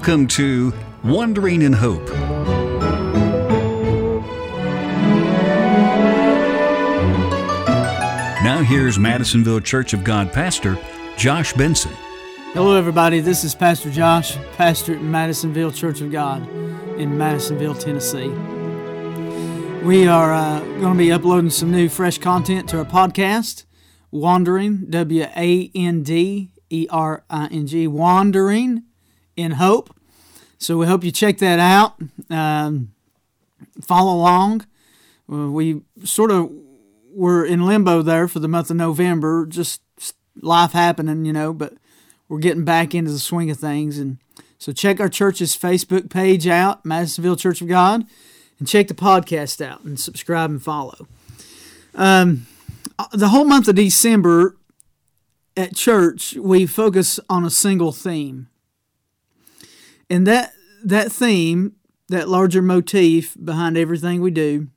Welcome to Wandering in Hope. Now, here's Madisonville Church of God pastor Josh Benson. Hello, everybody. This is Pastor Josh, pastor at Madisonville Church of God in Madisonville, Tennessee. We are uh, going to be uploading some new, fresh content to our podcast, Wandering, W A N D E R I N G, Wandering in Hope. So we hope you check that out. Um, follow along. Uh, we sort of were in limbo there for the month of November, just life happening, you know, but we're getting back into the swing of things. And so check our church's Facebook page out, Madisonville Church of God, and check the podcast out and subscribe and follow. Um, the whole month of December at church, we focus on a single theme. And that that theme, that larger motif behind everything we do,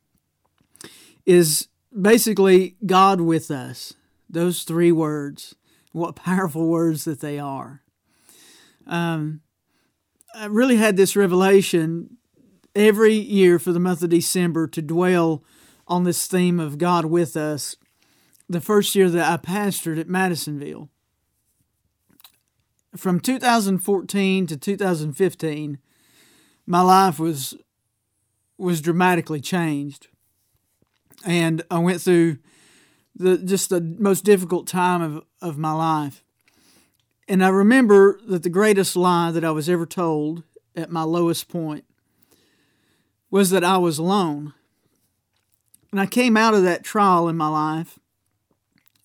is basically God with us. Those three words. What powerful words that they are. Um, I really had this revelation every year for the month of December to dwell on this theme of God with us. The first year that I pastored at Madisonville. From 2014 to 2015, my life was was dramatically changed and I went through the just the most difficult time of, of my life. And I remember that the greatest lie that I was ever told at my lowest point was that I was alone. And I came out of that trial in my life,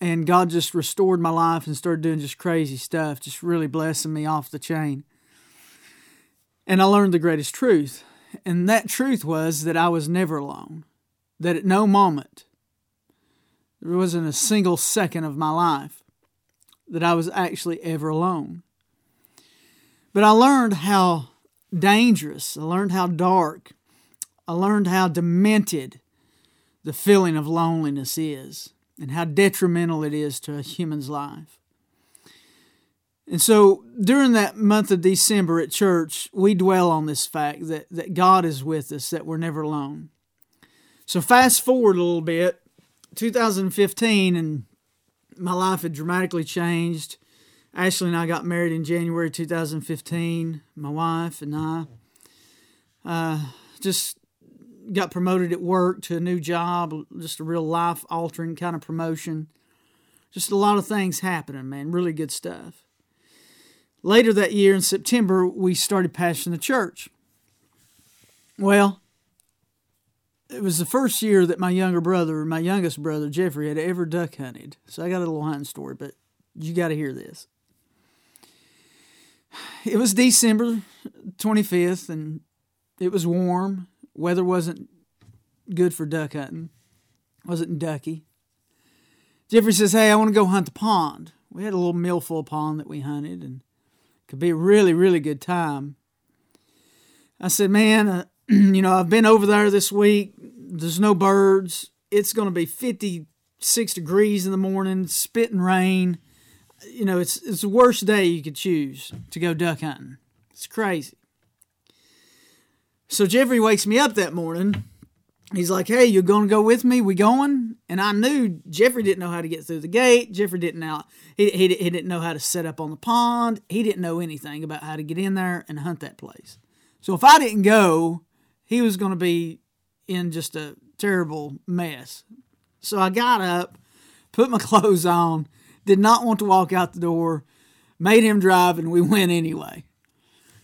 and God just restored my life and started doing just crazy stuff, just really blessing me off the chain. And I learned the greatest truth. And that truth was that I was never alone that at no moment, there wasn't a single second of my life that I was actually ever alone. But I learned how dangerous, I learned how dark, I learned how demented the feeling of loneliness is and how detrimental it is to a human's life. And so during that month of December at church, we dwell on this fact that, that God is with us, that we're never alone. So fast forward a little bit, 2015, and my life had dramatically changed. Ashley and I got married in January 2015. My wife and I uh, just got promoted at work to a new job, just a real life altering kind of promotion. Just a lot of things happening, man. Really good stuff. Later that year in September, we started pastoring the church. Well, it was the first year that my younger brother, my youngest brother, Jeffrey, had ever duck hunted. So I got a little hunting story, but you got to hear this. It was December 25th, and it was warm. Weather wasn't good for duck hunting, wasn't ducky. Jeffrey says, Hey, I want to go hunt the pond. We had a little millful pond that we hunted, and could be a really, really good time. I said, Man, uh, you know, I've been over there this week. There's no birds. It's going to be 56 degrees in the morning, spitting rain. You know, it's it's the worst day you could choose to go duck hunting. It's crazy. So Jeffrey wakes me up that morning. He's like, "Hey, you're to go with me? We going?" And I knew Jeffrey didn't know how to get through the gate. Jeffrey didn't know he, he, he didn't know how to set up on the pond. He didn't know anything about how to get in there and hunt that place. So if I didn't go, he was going to be in just a terrible mess. So I got up, put my clothes on, did not want to walk out the door, made him drive, and we went anyway.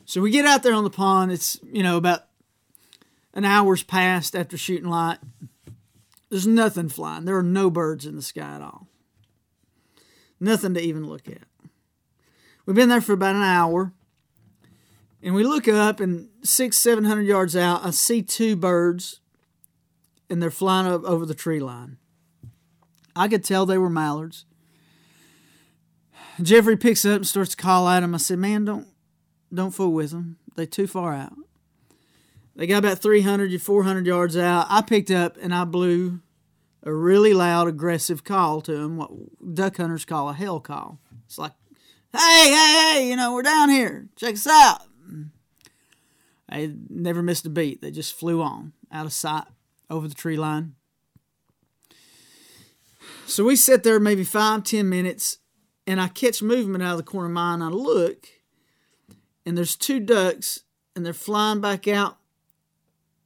So we get out there on the pond. It's, you know, about an hour's passed after shooting light. There's nothing flying. There are no birds in the sky at all. Nothing to even look at. We've been there for about an hour. And we look up, and six, seven hundred yards out, I see two birds, and they're flying up over the tree line. I could tell they were mallards. Jeffrey picks up and starts to call at them. I said, "Man, don't don't fool with them. They're too far out." They got about 300, to 400 yards out. I picked up and I blew a really loud, aggressive call to them, what duck hunters call a hail call. It's like, hey, hey, hey, you know, we're down here. Check us out. I never missed a beat. They just flew on out of sight over the tree line. So we sit there maybe five, ten minutes, and I catch movement out of the corner of my eye, and I look, and there's two ducks, and they're flying back out.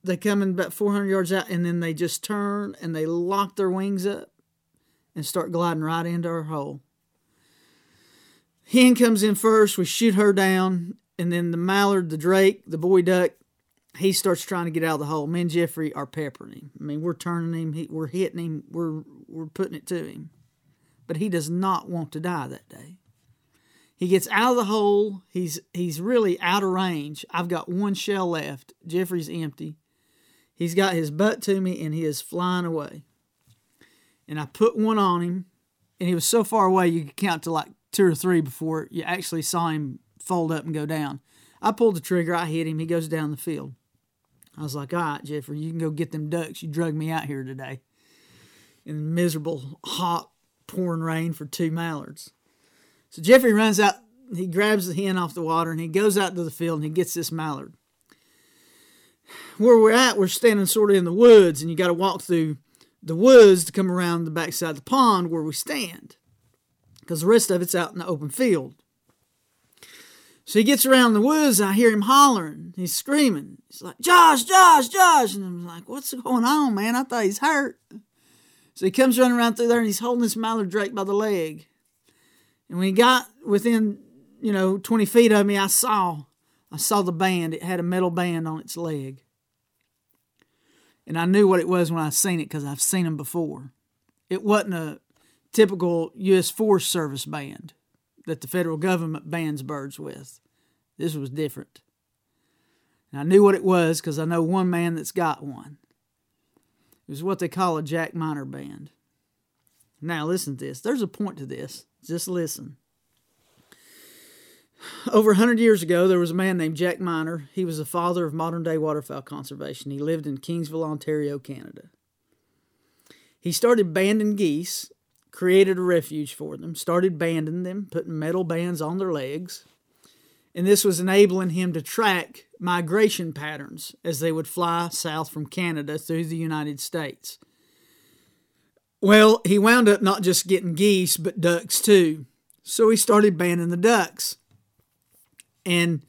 They come in about 400 yards out, and then they just turn and they lock their wings up and start gliding right into our hole. Hen comes in first. We shoot her down, and then the mallard, the drake, the boy duck, he starts trying to get out of the hole. Me and Jeffrey are peppering him. I mean, we're turning him, he, we're hitting him, we're we're putting it to him, but he does not want to die that day. He gets out of the hole. He's he's really out of range. I've got one shell left. Jeffrey's empty. He's got his butt to me and he is flying away. And I put one on him, and he was so far away you could count to like two or three before you actually saw him fold up and go down. I pulled the trigger, I hit him, he goes down the field. I was like, all right, Jeffrey, you can go get them ducks. You drug me out here today in miserable, hot, pouring rain for two mallards. So Jeffrey runs out, he grabs the hen off the water, and he goes out to the field and he gets this mallard. Where we're at, we're standing sort of in the woods, and you got to walk through the woods to come around the backside of the pond where we stand because the rest of it's out in the open field. So he gets around the woods, I hear him hollering. He's screaming. He's like, Josh, Josh, Josh. And I'm like, what's going on, man? I thought he's hurt. So he comes running around through there, and he's holding this mallard drake by the leg. And when he got within, you know, 20 feet of me, I saw, I saw the band. It had a metal band on its leg. And I knew what it was when I seen it because I've seen them before. It wasn't a typical U.S. Forest Service band that the federal government bans birds with. This was different. And I knew what it was because I know one man that's got one. It was what they call a Jack Miner band. Now, listen to this. There's a point to this. Just listen. Over 100 years ago, there was a man named Jack Miner. He was the father of modern day waterfowl conservation. He lived in Kingsville, Ontario, Canada. He started banding geese created a refuge for them, started banding them, putting metal bands on their legs. And this was enabling him to track migration patterns as they would fly south from Canada through the United States. Well, he wound up not just getting geese, but ducks too. So he started banding the ducks. And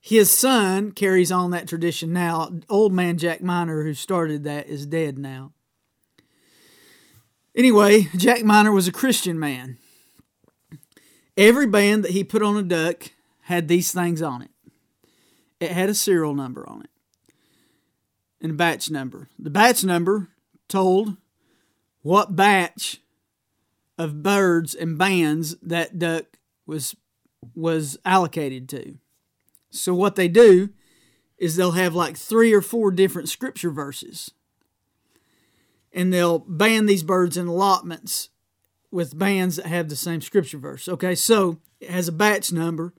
his son carries on that tradition now. Old man Jack Miner, who started that, is dead now. Anyway, Jack Miner was a Christian man. Every band that he put on a duck had these things on it. It had a serial number on it and a batch number. The batch number told what batch of birds and bands that duck was was allocated to. So what they do is they'll have like three or four different scripture verses and they'll band these birds in allotments with bands that have the same scripture verse. Okay, so it has a batch number,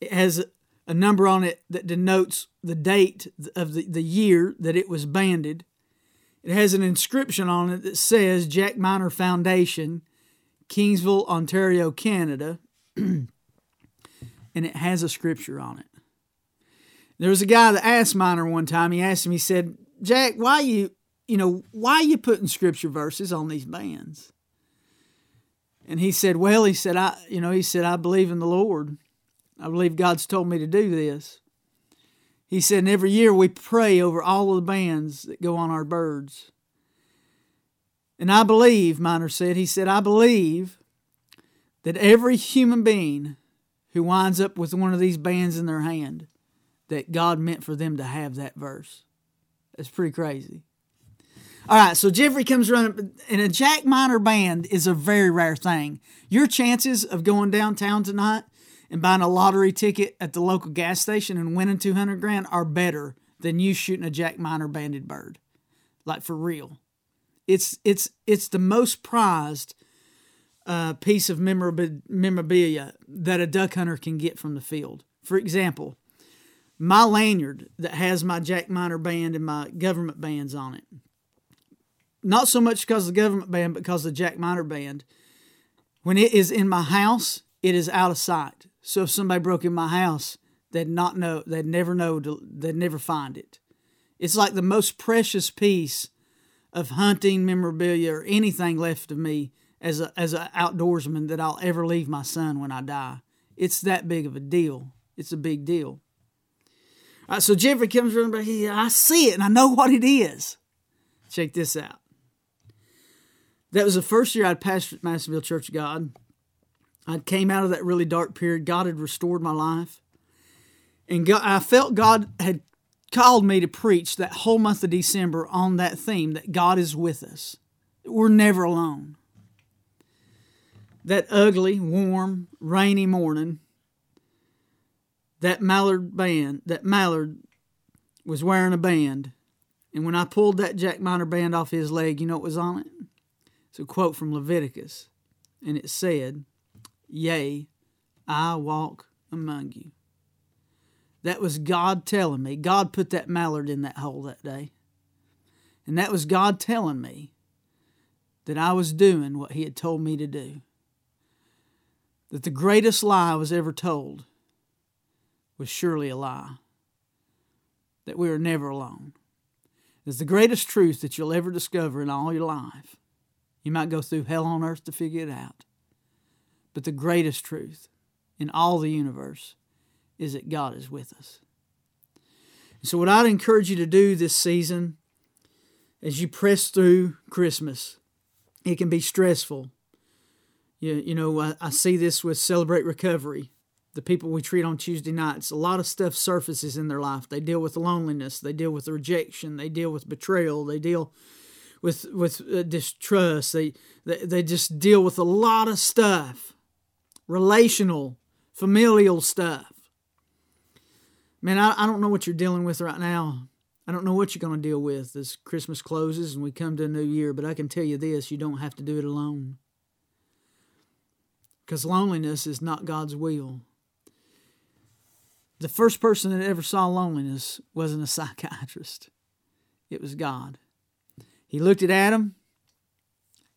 it has a number on it that denotes the date of the, the year that it was banded. It has an inscription on it that says Jack Miner Foundation, Kingsville, Ontario, Canada, and it has a scripture on it. There was a guy that asked Miner one time, he asked him, he said, Jack, why you you know, why are you putting scripture verses on these bands? And he said, Well, he said, I, you know, he said, I believe in the Lord. I believe God's told me to do this. He said, and every year we pray over all of the bands that go on our birds. And I believe, Miner said, he said, I believe that every human being who winds up with one of these bands in their hand, that God meant for them to have that verse. That's pretty crazy. All right, so Jeffrey comes running, and a Jack Miner band is a very rare thing. Your chances of going downtown tonight and buying a lottery ticket at the local gas station and winning 200 grand are better than you shooting a Jack Miner banded bird. Like for real. It's it's it's the most prized uh, piece of memorabilia that a duck hunter can get from the field. For example, my lanyard that has my Jack Miner band and my government bands on it not so much because of the government band, but because of the Jack Miner band. When it is in my house, it is out of sight. So if somebody broke in my house, they'd not know, they'd never know, they'd never find it. It's like the most precious piece of hunting memorabilia or anything left of me as a as an outdoorsman that I'll ever leave my son when I die. It's that big of a deal. It's a big deal. Right, so Jeffrey comes running back here. I see it and I know what it is. Check this out. That was the first year I'd pastored at Madisonville Church of God. I came out of that really dark period. God had restored my life. And God, I felt God had called me to preach that whole month of December on that theme that God is with us. We're never alone. That ugly, warm, rainy morning, that mallard band, that mallard was wearing a band. And when I pulled that Jack Miner band off his leg, you know what was on it? It's a quote from Leviticus. And it said, Yea, I walk among you. That was God telling me. God put that mallard in that hole that day. And that was God telling me that I was doing what He had told me to do. That the greatest lie was ever told was surely a lie. That we are never alone. It's the greatest truth that you'll ever discover in all your life. You might go through hell on earth to figure it out. But the greatest truth in all the universe is that God is with us. So, what I'd encourage you to do this season as you press through Christmas, it can be stressful. You, you know, I, I see this with Celebrate Recovery, the people we treat on Tuesday nights. A lot of stuff surfaces in their life. They deal with loneliness, they deal with rejection, they deal with betrayal, they deal with with uh, distrust. They, they they just deal with a lot of stuff, relational, familial stuff. Man, I, I don't know what you're dealing with right now. I don't know what you're going to deal with as Christmas closes and we come to a new year, but I can tell you this you don't have to do it alone. Because loneliness is not God's will. The first person that ever saw loneliness wasn't a psychiatrist, it was God. He looked at Adam.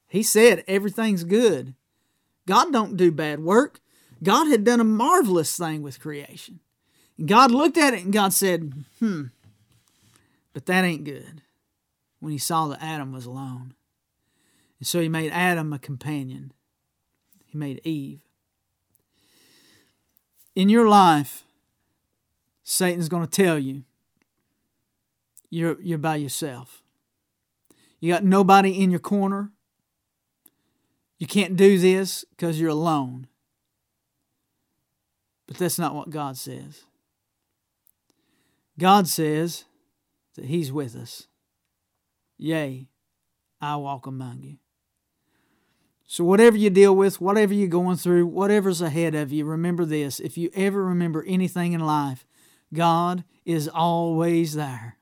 He said, Everything's good. God don't do bad work. God had done a marvelous thing with creation. And God looked at it and God said, Hmm, but that ain't good. When he saw that Adam was alone. And so he made Adam a companion, he made Eve. In your life, Satan's going to tell you you're, you're by yourself. You got nobody in your corner. You can't do this because you're alone. But that's not what God says. God says that He's with us. Yea, I walk among you. So, whatever you deal with, whatever you're going through, whatever's ahead of you, remember this. If you ever remember anything in life, God is always there.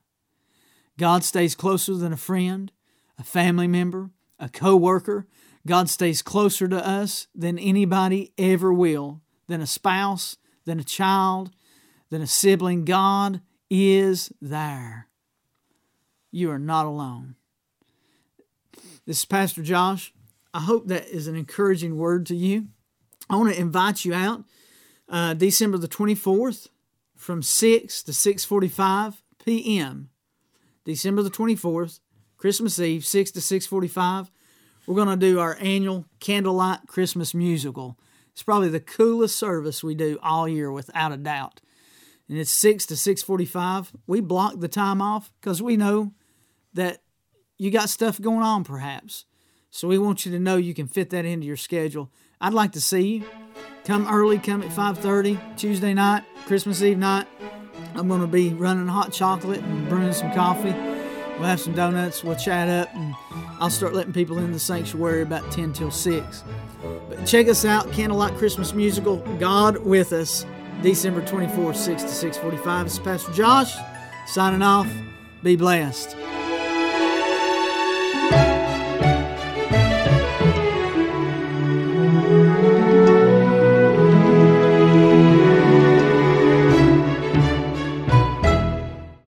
God stays closer than a friend, a family member, a co worker. God stays closer to us than anybody ever will, than a spouse, than a child, than a sibling. God is there. You are not alone. This is Pastor Josh. I hope that is an encouraging word to you. I want to invite you out uh, December the 24th from 6 to 6.45 p.m. December the 24th, Christmas Eve, 6 to 6.45. We're going to do our annual Candlelight Christmas Musical. It's probably the coolest service we do all year, without a doubt and it's 6 to 6:45, we block the time off cuz we know that you got stuff going on perhaps. So we want you to know you can fit that into your schedule. I'd like to see you. Come early, come at 5:30 Tuesday night, Christmas Eve night. I'm going to be running hot chocolate and brewing some coffee. We'll have some donuts, we'll chat up, and I'll start letting people in the sanctuary about 10 till 6. But check us out, Candlelight Christmas Musical, God with Us. December 24th, 6 to 645. It's Pastor Josh signing off. Be blessed.